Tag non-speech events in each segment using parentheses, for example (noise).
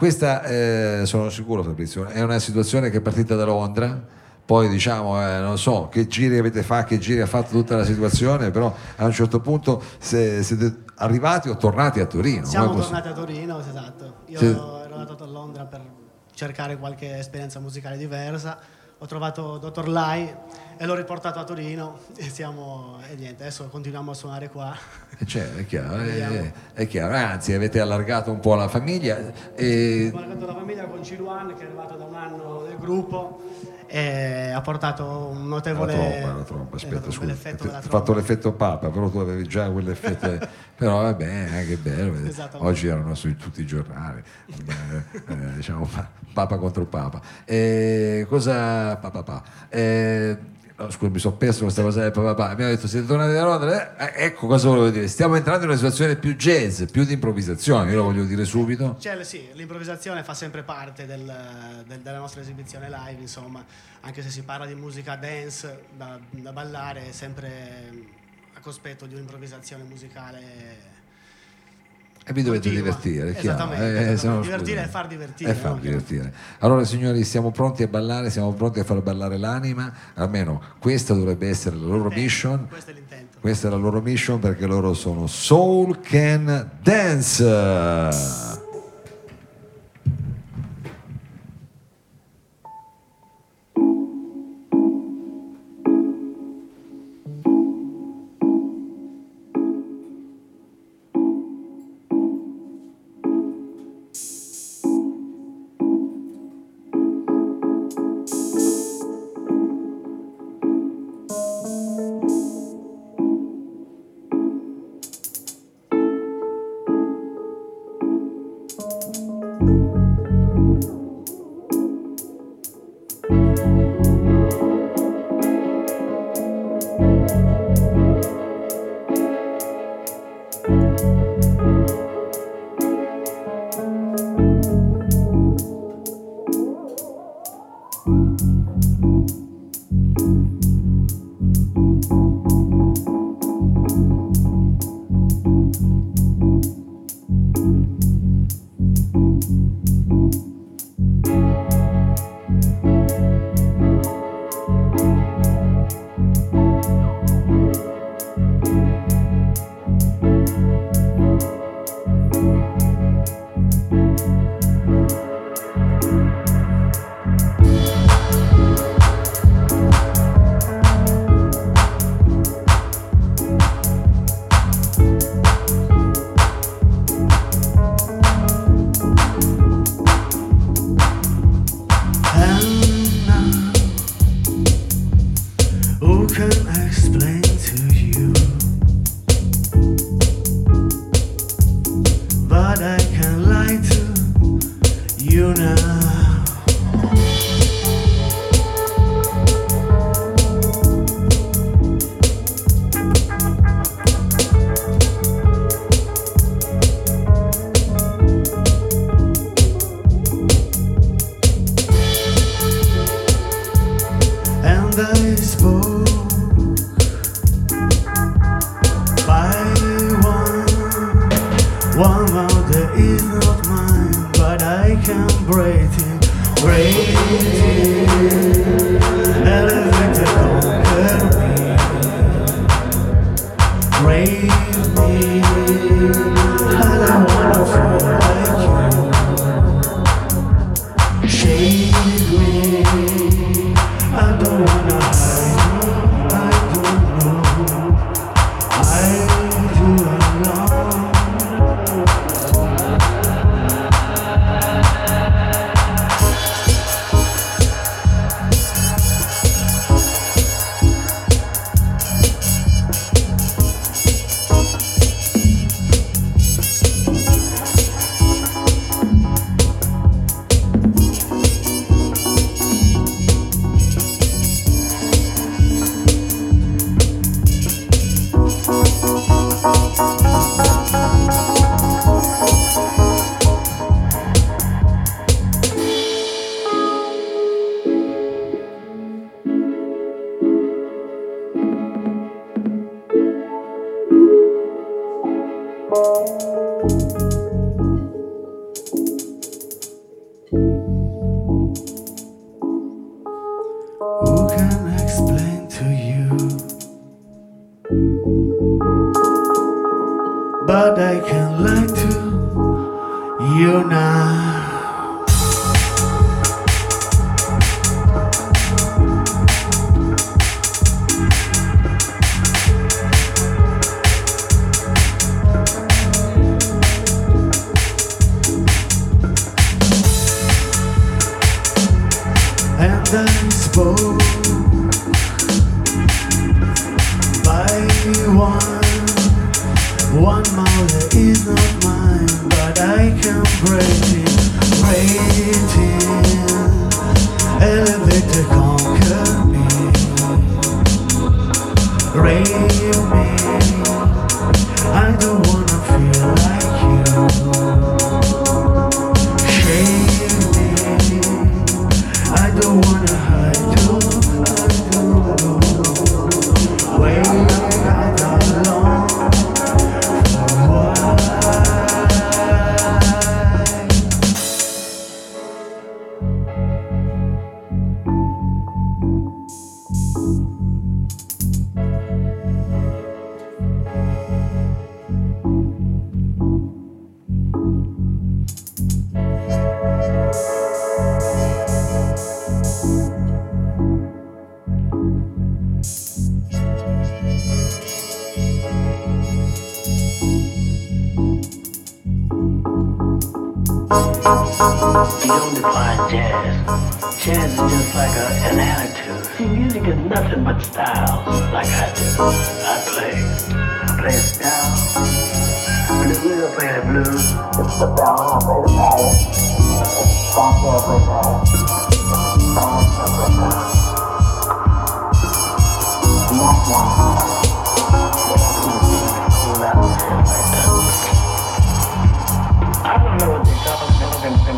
questa eh, sono sicuro Fabrizio, è una situazione che è partita da Londra poi diciamo, eh, non so che giri avete fatto, che giri ha fatto tutta la situazione, però a un certo punto se, siete arrivati o tornati a Torino. Siamo tornati a Torino, esatto. Io sì. ero andato a Londra per cercare qualche esperienza musicale diversa, ho trovato Dottor Lai e l'ho riportato a Torino e, siamo, e niente, adesso continuiamo a suonare qua. Cioè, è chiaro, è, è, chiaro, anzi avete allargato un po' la famiglia. E... Abbiamo allargato la famiglia con Ciluan che è arrivato da un anno del gruppo e ha portato un notevole la tromba, la tromba, aspetta, scusa, ha fatto l'effetto papa, però tu avevi già quell'effetto, (laughs) però va bene, che bello, oggi erano su tutti i giornali, eh, diciamo (laughs) papa contro papa. Cosa, papà, pa, eh, no, scusa, mi sono perso questa cosa del papà, abbiamo detto siete tornati da Londra, eh, ecco cosa volevo dire, stiamo entrando in una situazione più jazz, più di improvvisazione, io lo voglio dire subito. Cioè, sì, l'improvvisazione fa sempre parte del, del, della nostra esibizione live, insomma, anche se si parla di musica dance da, da ballare, è sempre a cospetto di un'improvvisazione musicale e vi dovete Continua. divertire, chiaro. Eh, no, divertire è far divertire. È far no? divertire. Allora signori, siamo pronti a ballare, siamo pronti a far ballare l'anima, almeno questa dovrebbe essere la loro mission. Questo è l'intento. Questa è la loro mission perché loro sono Soul Can Dance. Yeah. Jazz is just like a, an attitude. See, music is nothing but styles, like I do. I play. I play a style. Blues, I play the blues. It's the bell, I play the pattern. Funk, I play pattern. Funk, I that.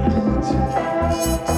Thank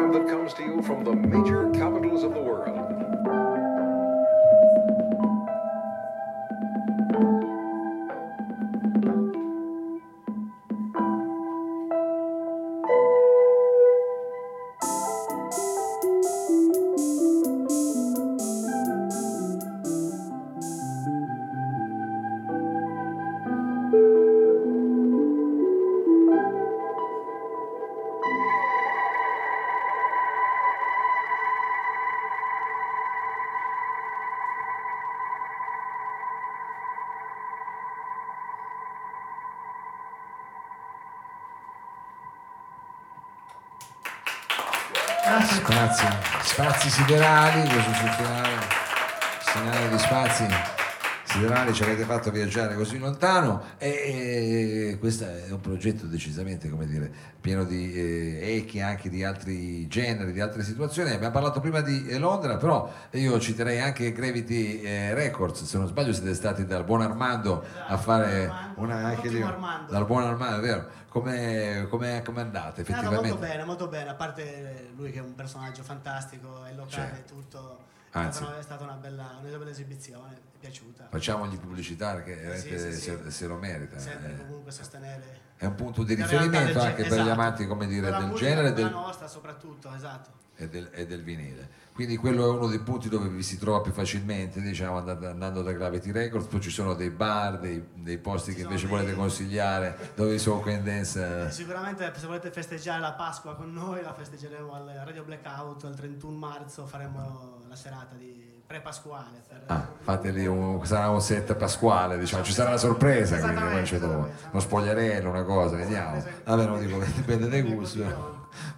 program that comes to you from the major capitals of the world. Spazi, spazi siderali, questo sul finale, segnale di spazi siderali ci avete fatto viaggiare così lontano e, e questo è un progetto decisamente come dire, pieno di eh, echi anche di altri generi, di altre situazioni. Abbiamo parlato prima di eh, Londra, però io citerei anche Gravity eh, Records, se non sbaglio siete stati dal buon Armando a fare una anche di, dal buon Armando, è vero? Come, come, come andate effettivamente? molto bene, molto bene, a parte lui che è un personaggio fantastico, è locale, certo. tutto. Anzi. È stata una bella, una bella esibizione, è piaciuta. Facciamogli pubblicità perché sì, sì, sì, se, se, lo merita. Sempre eh. comunque sostenere. È un punto di riferimento anche per gli esatto. amanti come dire, del genere. Del... nostra soprattutto, esatto. E del, e del vinile quindi quello è uno dei punti dove vi si trova più facilmente diciamo, andando da Gravity Records poi ci sono dei bar, dei, dei posti ci che invece dei... volete consigliare dove sono dance eh, sicuramente se volete festeggiare la Pasqua con noi la festeggeremo al Radio Blackout il 31 marzo faremo la serata di pre-pasquale per... ah, fateli un, sarà un set pasquale diciamo ci sarà la sorpresa quindi poi c'è uno spogliarello una cosa vediamo. Vabbè non dico dipende dai gusti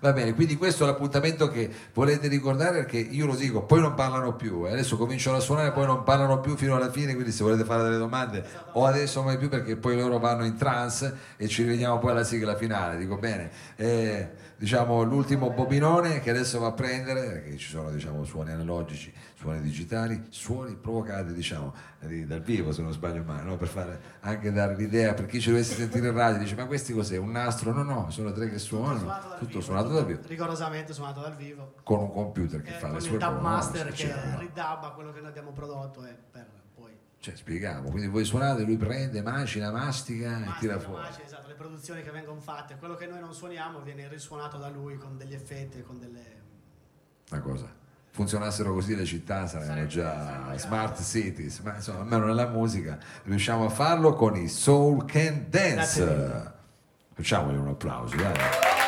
Va bene, quindi questo è l'appuntamento che volete ricordare perché io lo dico, poi non parlano più, eh. adesso cominciano a suonare, poi non parlano più fino alla fine, quindi se volete fare delle domande o adesso mai più perché poi loro vanno in trance e ci rivediamo poi alla sigla finale, dico bene. Eh, diciamo l'ultimo bobinone che adesso va a prendere, perché ci sono diciamo, suoni analogici, suoni digitali, suoni provocati diciamo, dal vivo se non sbaglio mai, no? per fare anche dare l'idea per chi ci dovesse sentire in radio, dice ma questi cos'è? Un nastro? No, no, sono tre che suonano, tutto suonato dal, tutto vivo, suonato dal vivo. Rigorosamente suonato dal vivo. Con un computer che eh, fa le sue cose. Con il dub master che ridabba quello che noi abbiamo prodotto e per poi... Cioè, spieghiamo, quindi voi suonate, lui prende, macina, mastica, mastica e tira fuori. Macina, esatto le produzioni che vengono fatte, quello che noi non suoniamo viene risuonato da lui con degli effetti, con delle... Una cosa. Funzionassero così le città sarebbero già smart cities, ma insomma almeno nella musica riusciamo a farlo con i Soul Can Dance. Facciamogli un applauso, dai.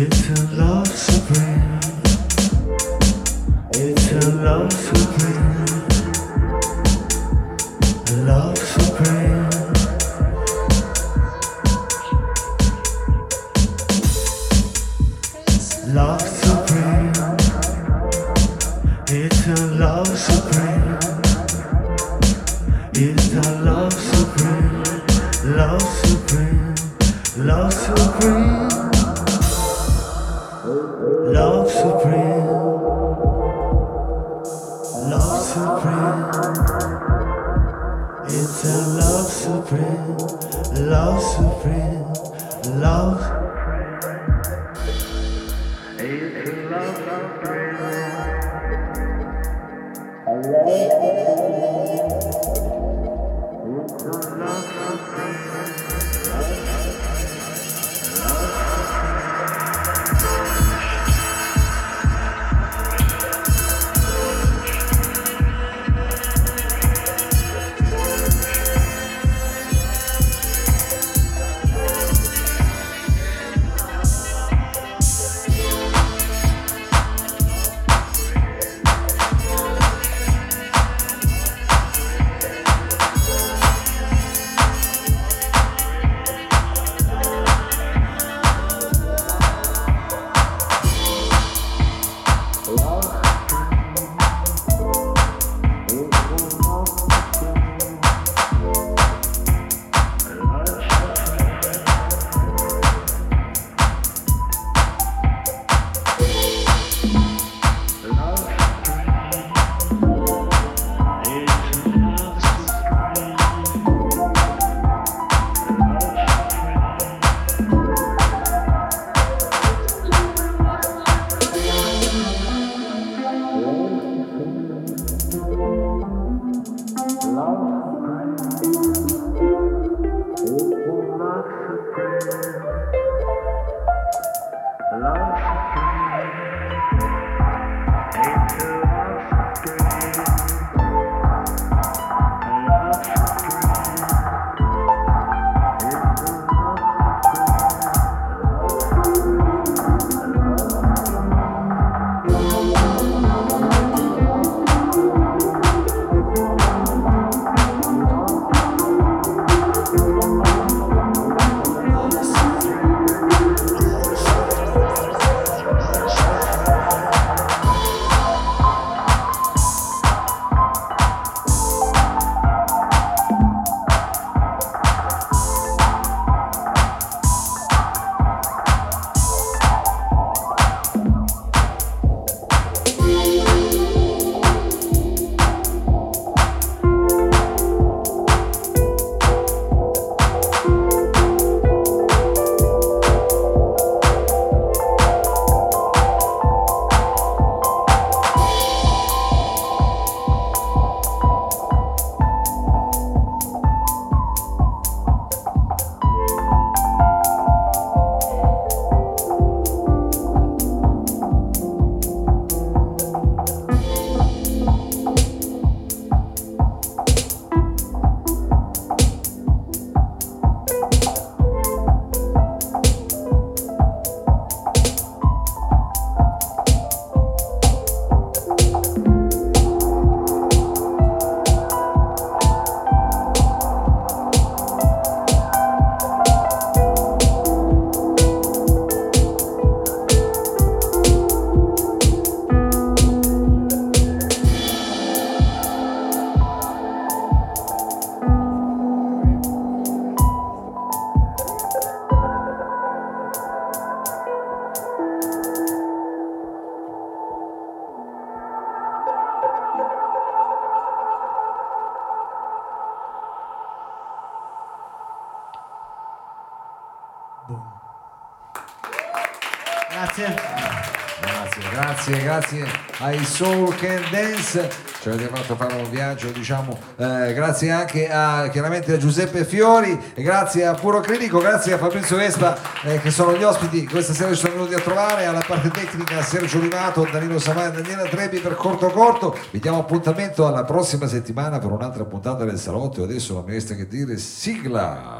变成了 supreme, love supreme, love. Grazie ai Soul Can Dance. Ci avete fatto fare un viaggio, diciamo, eh, grazie anche a, chiaramente a Giuseppe Fiori, grazie a Puro Clinico, grazie a Fabrizio Vespa eh, che sono gli ospiti. Questa sera ci sono venuti a trovare, alla parte tecnica Sergio Limato, Danilo Samai e Daniela Trebi per Corto Corto, vi diamo appuntamento alla prossima settimana per un'altra puntata del salotto. Adesso non mi resta che dire sigla!